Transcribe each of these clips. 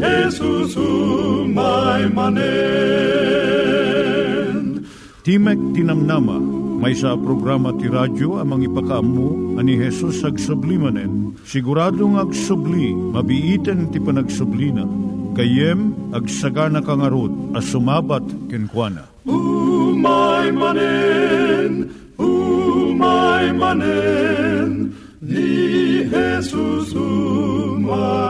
Jesus umay manen. Timek Tinamnama, may sa programa ti radyo amang ipakaamu ani Hesus ag sublimanen. Siguradong ag subli, mabiiten ti panagsublina. Kayem ag sagana kangarot as sumabat kenkwana. Umay manen, umay manen, ni Jesus umay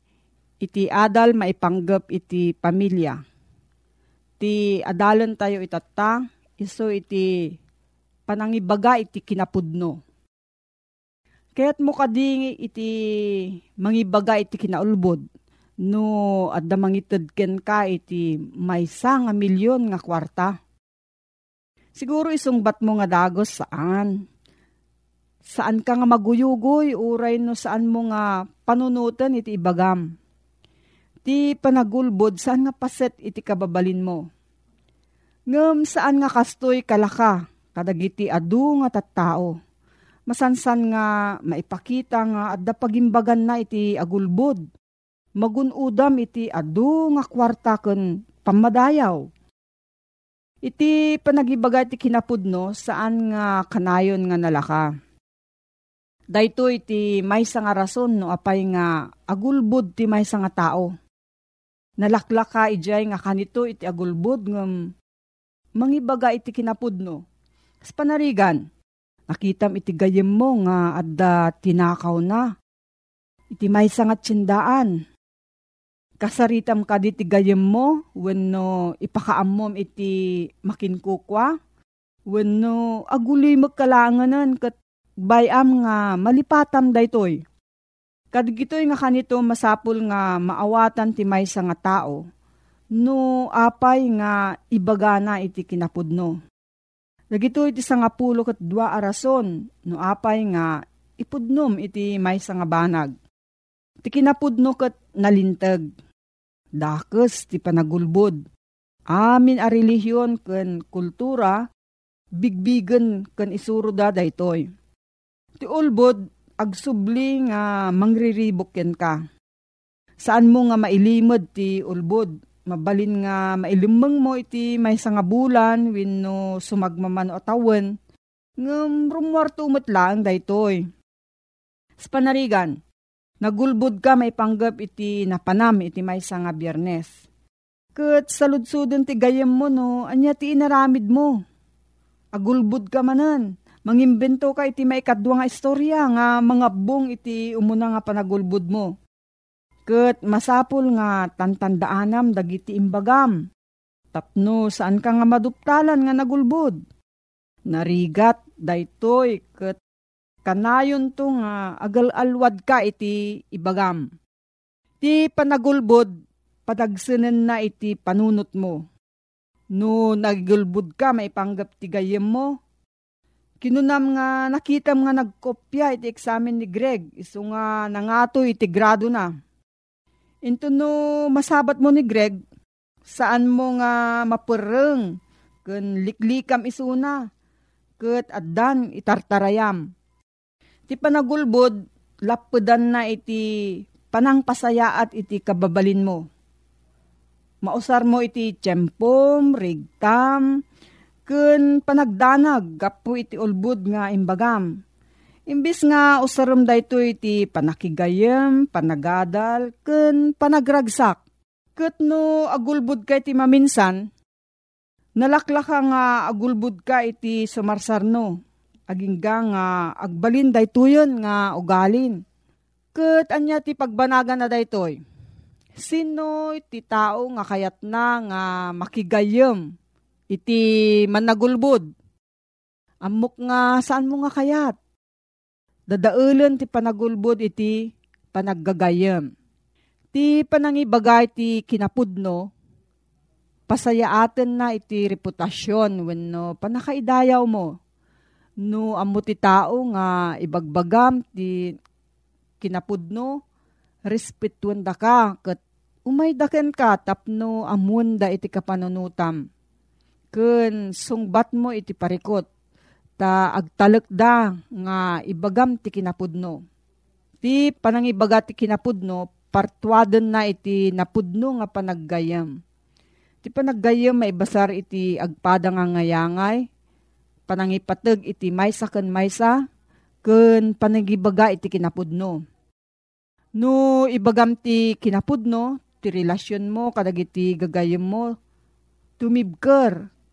iti adal maipanggep iti pamilya. Ti adalan tayo itata, iso iti panangibaga iti kinapudno. Kaya't mo kading iti mangibaga iti kinaulbod no adda mangitid ken ka iti maysa nga milyon nga kwarta Siguro isungbat mo nga dagos saan? Saan ka nga maguyugoy, uray no saan mo nga panunutan iti ibagam. Ti panagulbod, saan nga paset iti kababalin mo. Ngem saan nga kastoy kalaka, kadagiti adu nga tattao. Masansan nga maipakita nga adda pagimbagan na iti agulbod. Magunudam iti adu nga kwarta ken pamadayaw Iti panagibaga ti kinapudno saan nga kanayon nga nalaka. Dayto iti may nga rason no apay nga agulbud ti may nga tao. Nalaklaka ijay nga kanito iti agulbud ngam mangibaga iti kinapudno. Kas panarigan, nakitam iti gayem mo nga adda tinakaw na. Iti may nga tsindaan kasaritam ka di gayem mo, wenno ipakaammom iti makinkukwa, wenno aguloy magkalanganan kat bayam nga malipatam daytoy. Kadigitoy nga kanito masapul nga maawatan ti maysa nga tao, no apay nga ibagana iti kinapudno. Dagito iti sangapulo kat dua arason, no apay nga ipudnom iti maysa nga banag. Ti kinapudno kat nalintag dakes ti panagulbod. Amin a relihiyon ken kultura, bigbigen ken isuro da daytoy. Ti ulbod, agsubli nga mangriribok ken ka. Saan mo nga mailimod ti ulbod, mabalin nga mailimeng mo iti may nga bulan wenno sumagmaman o tawen, ngem rumwarto lang daytoy. Sa panarigan, Nagulbud ka may panggap iti napanam iti may nga biyernes. Kat saludsudon ti gayem mo no, anya ti inaramid mo. Agulbud ka manan. Mangimbento ka iti may kadwa nga istorya nga mga bong iti umuna nga panagulbud mo. Ket masapul nga tantandaanam dagiti imbagam. Tapno saan ka nga maduptalan nga nagulbod. Narigat daytoy ket kanayon to nga agal-alwad ka iti ibagam. Ti panagulbod padagsanen na iti panunot mo. No nagulbod ka maipanggap ti gayem mo. Kinunam nga nakitam nga nagkopya iti eksamen ni Greg. Iso nga nangato iti grado na Into no masabat mo ni Greg, saan mo nga mapureng, kun liklikam isuna, ket addan itartarayam. Ti panagulbod, lapudan na iti panangpasayaat iti kababalin mo. Mausar mo iti tiyempom, rigtam, kun panagdanag, gapu iti ulbud nga imbagam Imbis nga usaram dayto iti panakigayem, panagadal, ken panagragsak. Ket no agulbud ka iti maminsan, nalaklaka nga agulbud ka iti sumarsarno. Agingga nga agbalin daytoyon nga ugalin. Ket anya ti pagbanagan na daytoy. Sino iti tao nga kayat na nga makigayem iti managulbud? Amok nga saan mo nga kayat? Dadaulan ti panagulbod iti panaggagayam. Ti panangibagay ti kinapudno, pasayaaten na iti reputasyon wenno panakaidayaw mo. No amo ti tao nga ibagbagam ti kinapudno, respetuan da ka ket umay daken ka tapno amunda iti kapanunutam. Ken sungbat mo iti parikot ta agtalek da nga ibagam ti kinapudno. Ti panangibaga ti kinapudno, partuaden na iti napudno nga panaggayam. Ti panaggayam maibasar iti agpada nga ngayangay, panangipateg iti maysa ken maysa, ken panagibaga iti kinapudno. No ibagam ti kinapudno, ti relasyon mo kadagiti gagayam mo, tumibker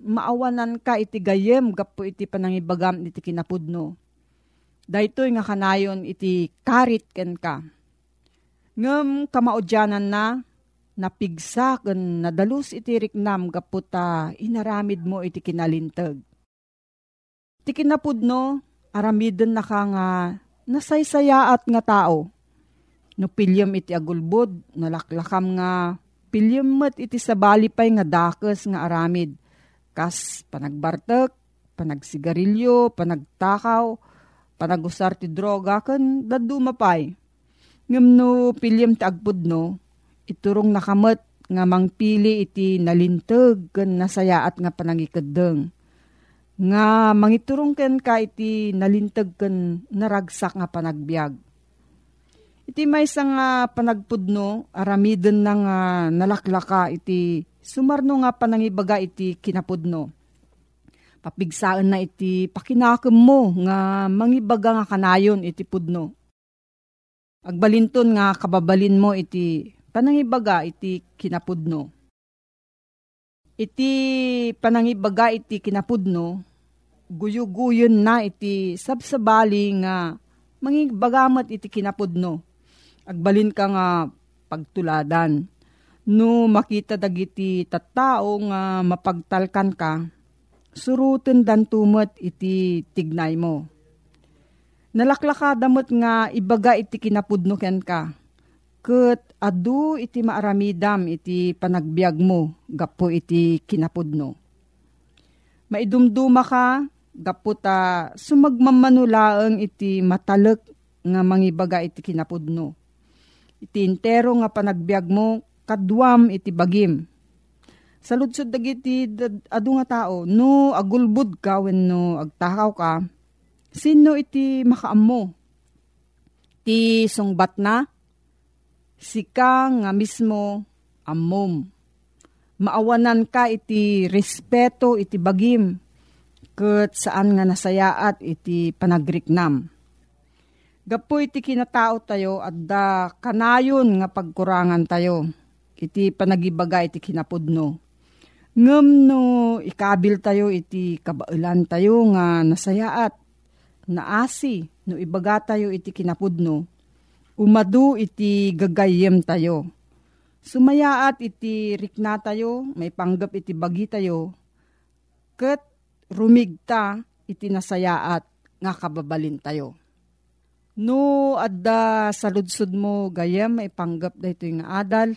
maawanan ka iti gayem gapo iti panangibagam iti kinapudno. Daytoy nga kanayon iti karit ken ka. Ngem kamaudyanan na napigsa ken nadalus iti riknam gapo ta inaramid mo iti kinalintag. Iti kinapudno aramiden na ka nga nasaysayaat nga tao. No pilyam iti agulbod, nalaklakam nga pilyam met iti sabali pay nga dakes nga aramid kas panagbartek, panagsigarilyo, panagtakaw, panagusar ti droga, kan dadu mapay. Ngam no pilyam ti agpudno, iturong nakamet nga mangpili iti nalintag kan nasayaat nga panangikadeng. Nga mangiturong ken ka iti nalintag kan naragsak nga panagbiag. Iti may nga panagpudno, aramiden na nga nalaklaka iti Sumarno nga panangibaga iti kinapudno. Papigsaan na iti pakinakem mo nga mangibaga nga kanayon iti pudno. Agbalinton nga kababalin mo iti panangibaga iti kinapudno. Iti panangibaga iti kinapudno, guyuguyon na iti sabsabali nga mangibagamat iti kinapudno. Agbalin ka nga pagtuladan No makita dagiti tattao nga mapagtalkan ka, suruten dan tumot iti tignay mo. Nalaklaka damot nga ibaga iti kinapudno ken ka. Ket adu iti maaramidam iti panagbiag mo gapo iti kinapudno. Maidumduma ka gapo ta sumagmamanulaeng iti matalek nga mangibaga iti kinapudno. Iti intero nga panagbiag mo kadwam iti bagim. Saludsod dagiti adu nga tao, no agulbud ka when no agtakaw ka, sino iti makaammo? Ti sungbat na? sika nga mismo ammom. Maawanan ka iti respeto iti bagim, ket saan nga nasayaat iti panagriknam. Gapo iti kinatao tayo at da kanayon nga pagkurangan tayo. Iti panagibaga iti kinapudno. Ngem no ikabil tayo iti kabailan tayo nga nasayaat. Naasi no ibaga tayo iti kinapudno. Umadu iti gagayem tayo. Sumayaat iti rikna tayo, may panggap iti bagi tayo. Ket rumigta iti nasayaat nga kababalin tayo. No, adda sa ludsud mo gayam may panggap da ito yung adal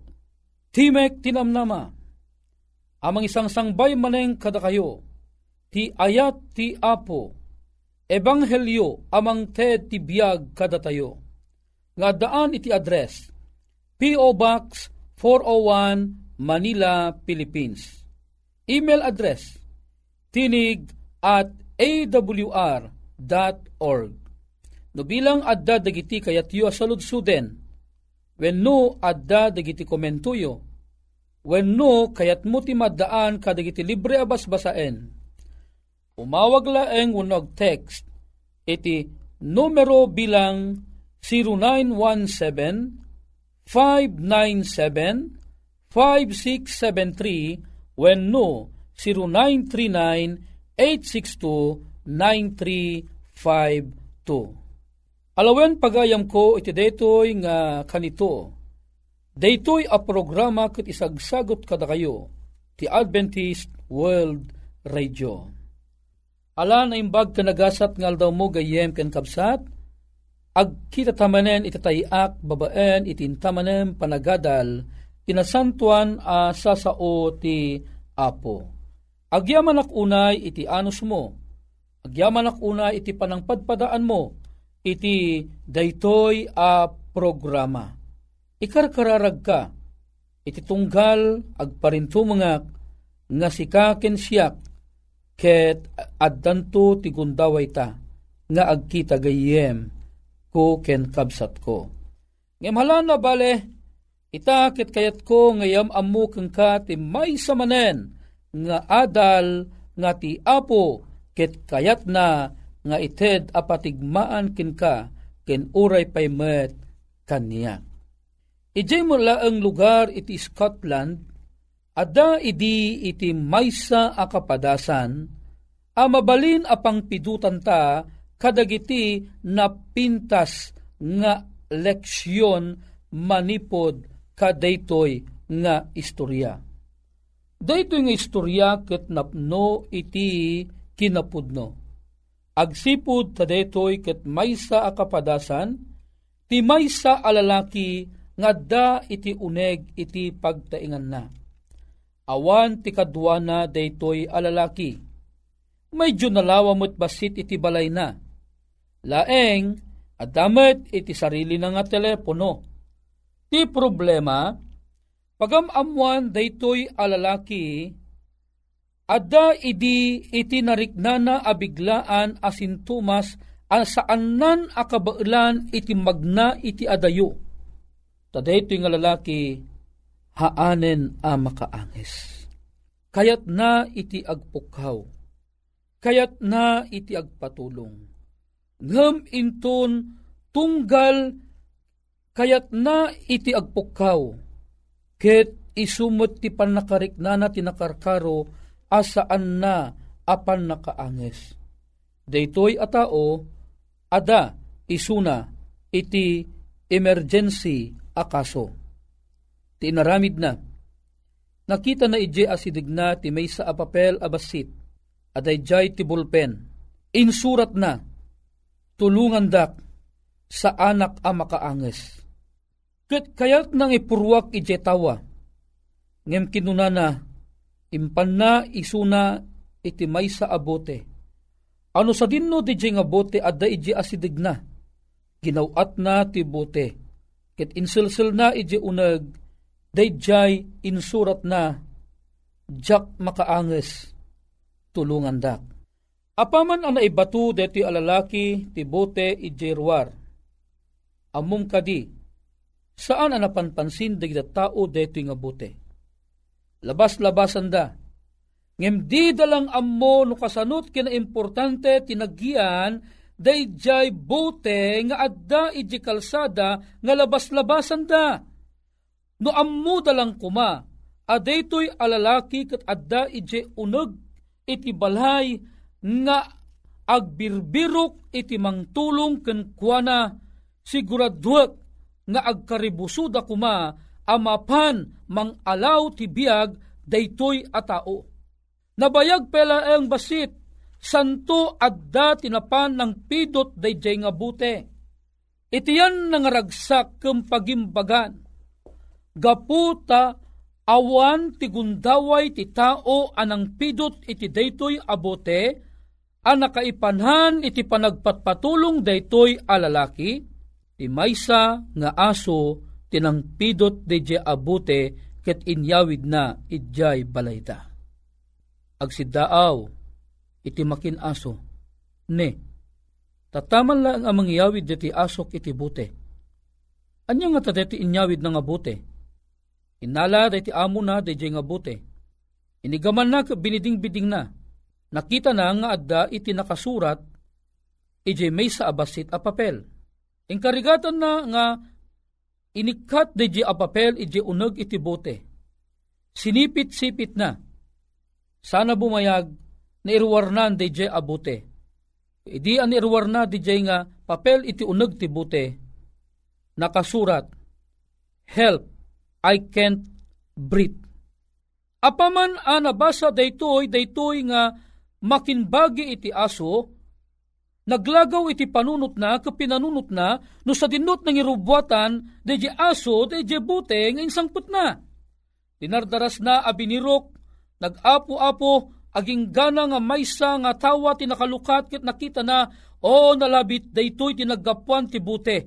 Timek tinamnama, amang isang sangbay maneng kada kayo, ti ayat ti apo, ebanghelyo amang te ti biyag kada tayo. Nga daan iti address, P.O. Box 401 Manila, Philippines. Email address, tinig at awr.org. No bilang adda dagiti kayat yu asaludsuden, When no adda dagiti komentuyo, when no kayat mo ti maddaan kadagiti libre abas basaen. Umawag laeng unog text iti numero bilang 0917 597 5673 Alawen pagayam ko iti daytoy nga kanito. Daytoy a programa ket isagsagot kada kayo ti Adventist World Radio. Ala na imbag kanagasat ngal daw mo gayem ken kapsat, agkita tamanen itatayak babaen itintamanen panagadal tinasantuan a sasao ti Apo. Agyaman unay iti anus mo, agyaman unay iti panangpadpadaan mo, iti daytoy a programa. Ikarkararag ka, iti tunggal agparintumangak nga sikaken siyak ket addanto ti gundaway ta nga agkita gayem ko ken kabsat ko. Ngem na bale, ita ket kayat ko ngayam ammo keng ka ti may samanen nga adal nga ti apo ket kayat na nga ited apatigmaan kin ka ken uray paymet kaniya. Ijay mo ang lugar iti Scotland, ada idi iti maysa akapadasan, amabalin apang pidutan ta kadagiti na pintas nga leksyon manipod kadaytoy nga istorya. Daytoy nga istorya ket napno iti kinapudno agsipud tadetoy ket maysa akapadasan ti maysa alalaki ngadda iti uneg iti pagtaingan na. Awan ti kadwana daytoy alalaki. Medyo nalawa mo't basit iti balay na. Laeng, adamet iti sarili na nga telepono. Ti problema, pagamamuan daytoy alalaki Ada idi iti nariknana abiglaan asintumas an saanan akabailan iti magna iti adayo. Tada ito nga lalaki haanen a makaangis. Kayat na iti agpukaw. Kayat na iti agpatulong. Ngam inton tunggal kayat na iti agpukaw. ket isumot ti pannakariknana tinakarkaro asaan na apan nakaanges. Daytoy a tao, ada isuna iti emergency akaso. Ti inaramid na. Nakita na ije asidig na ti may sa apapel abasit, aday jay ti bulpen. Insurat na, tulungan dak sa anak a makaanges. Kat kayat nang ipurwak ije tawa, ngem kinunana, impan na isuna iti may sa abote. Ano sa dinno di nga bote adda ije asidig na, ginawat na ti bote, ket insilsil na ije unag, dayjay insurat na, jak makaanges, tulungan dak. Apaman ang naibatu deti alalaki ti bote ije ruar. Amum kadi, saan ang napanpansin dagita tao deto nga bote? Labas-labasan da, ngem di dalang ammo no kasanot kina importante tinagyan dayjay bote nga adda iji kalsada nga labas-labasan da. No ammo dalang kuma, adaytoy alalaki kat adda iji uneg iti balay nga agbirbirok iti mangtulong ken kuana siguraduak nga agkaribusuda kuma amapan mang alaw ti biag daytoy a tao. Nabayag pela ang basit, santo adda tinapan ng pidot dayjay nga bute. Itiyan nga ragsak kem pagimbagan. Gaputa awan ti gundaway ti tao anang pidot iti daytoy abote, ang nakaipanhan iti panagpatpatulong daytoy alalaki, ti maysa nga aso tinangpidot dayjay abote ket inyawid na idjay balayta agsidaaw iti makin aso. Ne, tataman lang ang mangyawid diti asok iti bute. Anya nga tadeti inyawid na nga bute. Inala diti amo na diti nga bute. Inigaman na biniding-biding na. Nakita na nga adda iti nakasurat iti may sa abasit a papel. Inkarigatan na nga inikat di a papel iti uneg iti bote. Sinipit-sipit na sana bumayag na irwarnan DJ abute. Idi an irwarna DJ nga papel iti uneg ti bute. Nakasurat, Help, I can't breathe. Apaman a nabasa daytoy daytoy nga makinbagi iti aso, naglagaw iti panunot na, kapinanunot na, no sa dinot ng irubwatan, deje aso, deje bute, nga insangput na. Dinardaras na abinirok, nag-apo-apo aging gana nga maysa nga tawa tinakalukat ket nakita na o nalabit daytoy tinaggapuan ti bute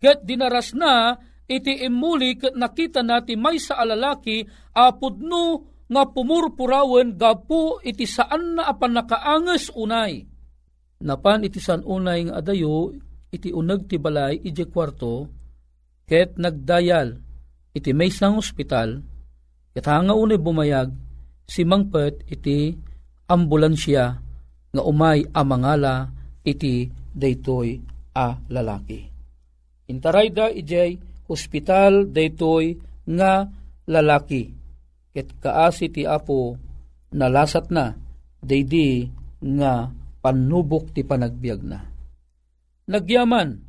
ket dinaras na iti imuli ket nakita na ti maysa alalaki apudno nga pumurpurawen gapu iti saan na apan nakaanges unay napan iti san unay nga adayo iti uneg ti balay ije kwarto ket nagdayal iti maysang ospital ket hanga unay bumayag si mangpet iti ambulansya nga umay amangala iti daytoy a lalaki. Intarayda ijay hospital daytoy nga lalaki. Ket kaasi ti apo nalasat na daydi nga panubok ti panagbiag na. Nagyaman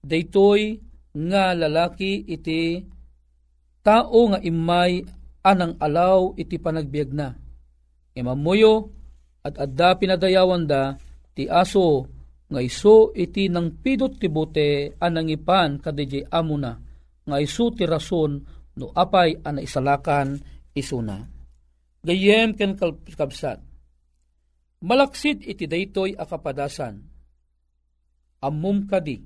daytoy nga lalaki iti tao nga imay anang alaw iti panagbiag na. Imamuyo at adda pinadayawan da ti aso nga iso iti nang pidot ti bote anang ipan kadiji amo na nga iso ti rason no apay ana isalakan isuna. Gayem ken kabsat. Malaksid iti daytoy akapadasan. Ammum kadi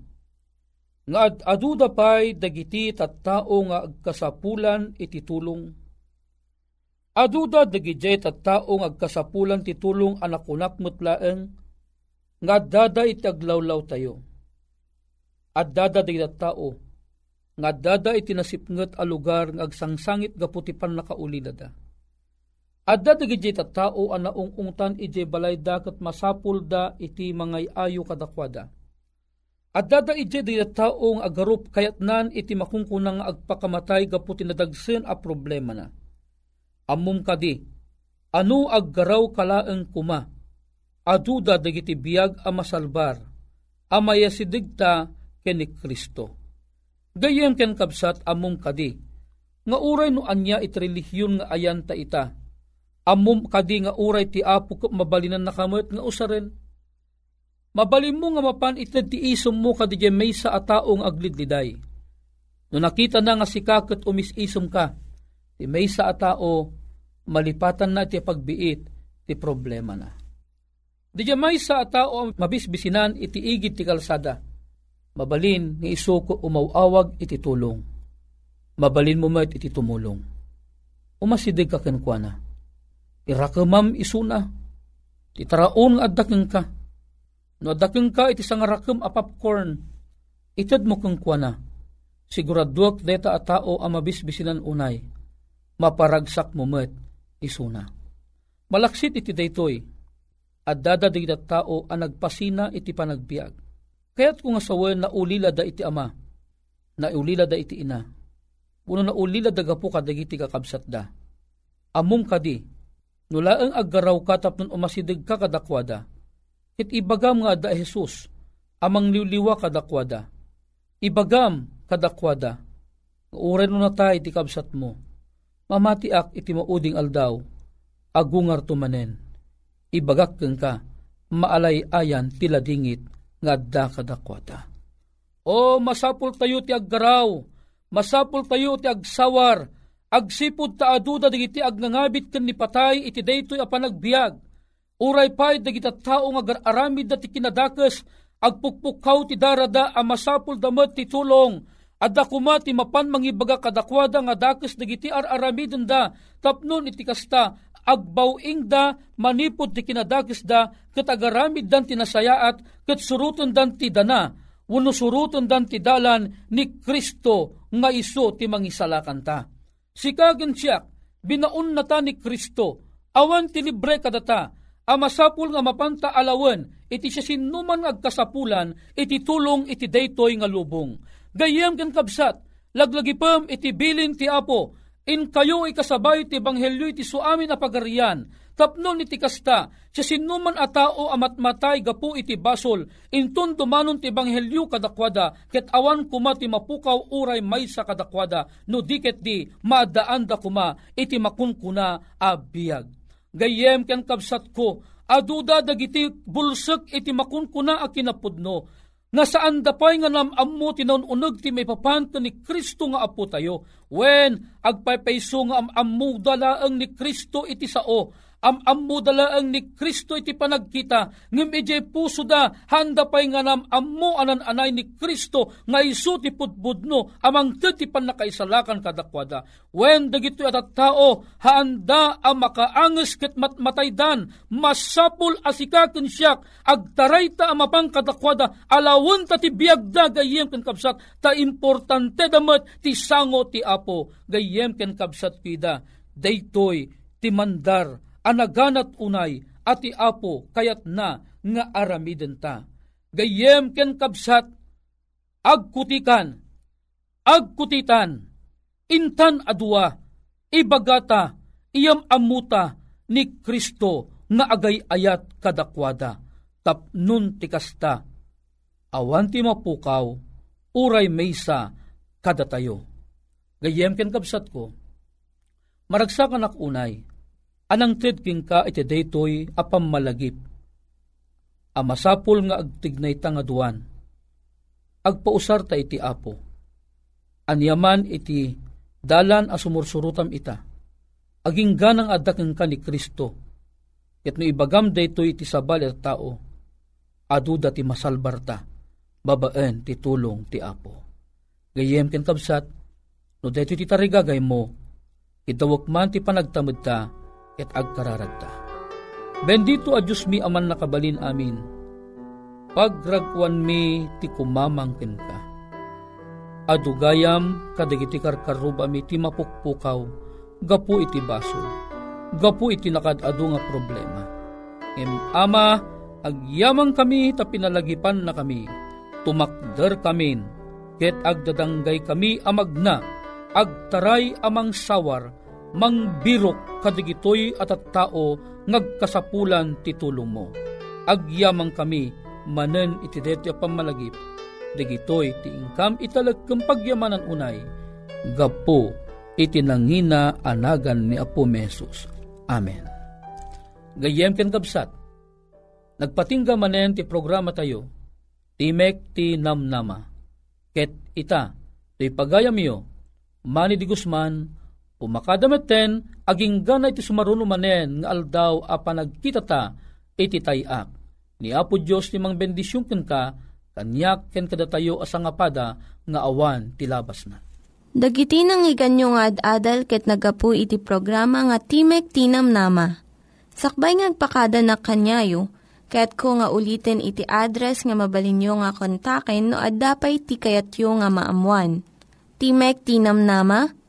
nga ad aduda pay dagiti tattao nga agkasapulan iti tulong Aduda dagijay at taong agkasapulan ti tulong anak unak mutlaeng nga dada iti aglawlaw tayo. At dada di tao nga dada iti nasipnget a lugar nga agsangsangit gaputipan nakaulidada. Adda dagijay at tao anaong ungtan ije balay dakat masapul da iti mga ayo kadakwada. At dada ije di taong agarup kayat nan iti makungkunang agpakamatay gapu tinadagsen a problema na. Amum kadi, ano aggaraw kalaeng kuma, aduda dagiti biyag a masalbar, amaya sidigta ken ni Kristo. Gayem ken kabsat amum kadi, nga uray no anya iti nga ayan ta ita, amum kadi nga uray ti apo mabalinan nakamot nga usaren, Mabalim mo nga mapan ited ti isom mo kadi may sa ataong aglidliday. No nakita na nga si kakot umisisom ka, ti may sa atao, malipatan na ti pagbiit, ti problema na. Di may sa atao mabisbisinan iti igit ti kalsada. Mabalin ni isuko umawawag iti tulong. Mabalin mo met iti tumulong. Umasidig ka kenkwana. Irakamam isuna. Ti taraon nga addaking ka No dakeng ka iti sangarakam a popcorn, itad mo kang kwa Siguraduak deta a tao a mabisbisinan unay, maparagsak mo met isuna. Malaksit iti daytoy, at dadadig da tao a nagpasina iti panagbiag. Kaya't kung asawen na ulila da iti ama, na ulila da iti ina, puno na ulila da gapu kadagiti kakabsat da. Amum kadi, nulaang aggaraw katap nun umasidig ka kadakwada, It ibagam nga da Jesus, amang liwliwa kadakwada. Ibagam kadakwada. Uray no na tayo iti kabsat mo. Mamatiak iti mauding aldaw, agungar tumanen. Ibagak ka, maalay ayan tila dingit nga da kadakwada. O masapul tayo ti aggaraw, masapul tayo ti agsawar, agsipod ta aduda digiti agnangabit ken ni patay iti daytoy a panagbiag Uray pay dagita tao nga aramid da ti kinadakes, agpukpukaw ti darada a masapul damat ti tulong, adda kuma ti mapan mangibaga kadakwada nga dakes dagiti ar-aramidon da, tapnon iti kasta, agbawing da, manipod ti kinadakes da, ket agaramid dan ti nasayaat, ket suruton dan ti dana, wano suruton dan ti dalan ni Kristo nga iso ti mangisalakan ta. Sikagen siya, binaun na ta ni Kristo, awan ti libre kadata, amasapul nga mapanta alawen, iti siya sinuman agkasapulan, iti tulong iti daytoy nga lubong. Gayam ken kabsat, laglagipem iti bilin ti apo, in kayo ikasabay ti banghelyo iti suamin a pagarian, tapnon iti kasta, siya sinuman a tao amatmatay gapu iti basol, intun tumanon ti banghelyo kadakwada, ket awan kuma ti mapukaw uray may sa kadakwada, no diket di maadaan da kuma iti makunkuna a biyag. Gayem ken kabsat ko, aduda dagiti bulsek iti makunkuna a kinapudno, nga saan dapay nga namammo tinaununog ti may papanto ni Kristo nga apo tayo, when agpaypayso nga amammo dalaang ni Kristo iti sao, am ammo dalaang ni Kristo iti panagkita, ngem ije puso da, handa pay nga nam ammo anan anay ni Kristo, nga isu ti putbudno, amang ti panakaisalakan kadakwada. When dagito at tao, handa ang makaanges ket matmataydan, masapul asikaken siyak, agtaray ta amapang kadakwada, alawon ta ti biagda gayem ken kabsat, ta importante damat ti sango ti apo, gayem ken kabsat pida, daytoy ti mandar anaganat unay ati apo kayat na nga aramiden ta. Gayem ken kabsat, agkutikan, agkutitan, intan adua, ibagata, iyam amuta ni Kristo nga agay ayat kadakwada, tapnun tikasta, awan ti mapukaw, uray maysa kadatayo. Gayem ken kabsat ko, maragsakan ak unay, anang tredking ka iti daytoy apam malagip. Amasapol nga agtignay ta. Agpausar ta iti apo. Anyaman iti dalan a sumursurutam ita. Aging ganang adakeng ka ni Kristo. Ket no ibagam daytoy iti sabal at tao. Aduda ti masalbarta. Babaen ti tulong ti apo. Gayem ken kabsat, no daytoy ti tarigagay mo, idawak man ti panagtamad ta, et agkararagta. Bendito a Diyos mi aman nakabalin amin, pagragwan mi ti kumamangkin ka. Adugayam kadagiti karkaruba mi ti mapukpukaw, gapu iti baso, gapu iti nakadado nga problema. Em ama, agyamang kami ta pinalagipan na kami, tumakder kamin, ket agdadanggay kami amagna, agtaray amang sawar, mangbirok kadigitoy at at tao ngagkasapulan titulong mo. Agyamang kami, manen iti detya pamalagip, digitoy ti ingkam italag kang pagyamanan unay, gapo iti nangina anagan ni Apo Mesus. Amen. Gayem ken kabsat, nagpatingga manen ti programa tayo, timek ti namnama, ket ita, ti pagayam yo, mani di Guzman, pumakadameten, aging ganay ti sumaruno manen, nga aldaw a panagkita ta, iti tayak. Ni Apo Diyos ti mang bendisyon ka, kanyak ken kadatayo asangapada, nga awan ti labas na. Dagiti nang iganyo nga ad-adal ket nagapu iti programa nga Timek Tinam Nama. Sakbay ngagpakada na kanyayo, ket ko nga ulitin iti address nga mabalinyo nga kontaken no ad-dapay ti kayatyo nga maamuan. Timek Tinam Nama,